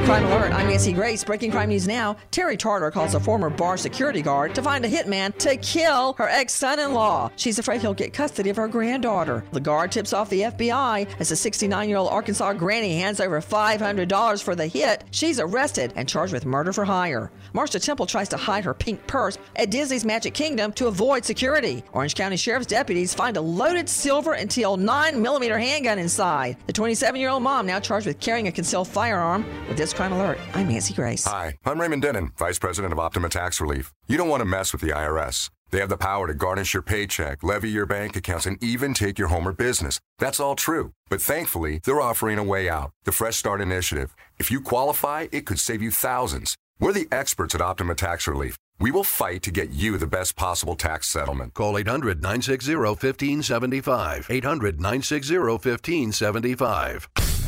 Crime Alert, I'm Nancy Grace. Breaking crime news now. Terry Tartar calls a former bar security guard to find a hitman to kill her ex son in law. She's afraid he'll get custody of her granddaughter. The guard tips off the FBI as a 69 year old Arkansas granny hands over $500 for the hit. She's arrested and charged with murder for hire. Marcia Temple tries to hide her pink purse at Disney's Magic Kingdom to avoid security. Orange County Sheriff's deputies find a loaded silver and teal 9mm handgun inside. The 27 year old mom now charged with carrying a concealed firearm with this Crime Alert. I'm Nancy Grace. Hi, I'm Raymond Denon, Vice President of Optima Tax Relief. You don't want to mess with the IRS. They have the power to garnish your paycheck, levy your bank accounts, and even take your home or business. That's all true. But thankfully, they're offering a way out the Fresh Start Initiative. If you qualify, it could save you thousands. We're the experts at Optima Tax Relief. We will fight to get you the best possible tax settlement. Call 800 960 1575. 800 960 1575.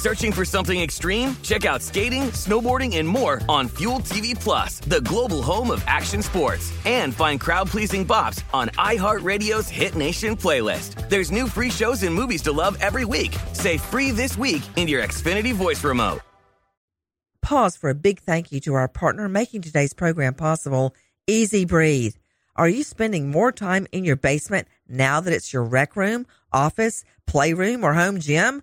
Searching for something extreme? Check out skating, snowboarding, and more on Fuel TV Plus, the global home of action sports. And find crowd-pleasing bops on iHeartRadio's Hit Nation playlist. There's new free shows and movies to love every week. Say free this week in your Xfinity voice remote. Pause for a big thank you to our partner making today's program possible, EZ Breathe. Are you spending more time in your basement now that it's your rec room, office, playroom, or home gym?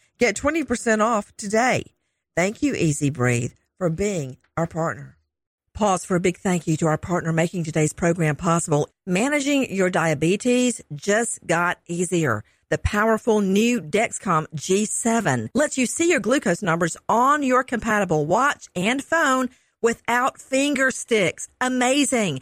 Get 20% off today. Thank you, EZ Breathe, for being our partner. Pause for a big thank you to our partner making today's program possible. Managing your diabetes just got easier. The powerful new Dexcom G7 lets you see your glucose numbers on your compatible watch and phone without finger sticks. Amazing.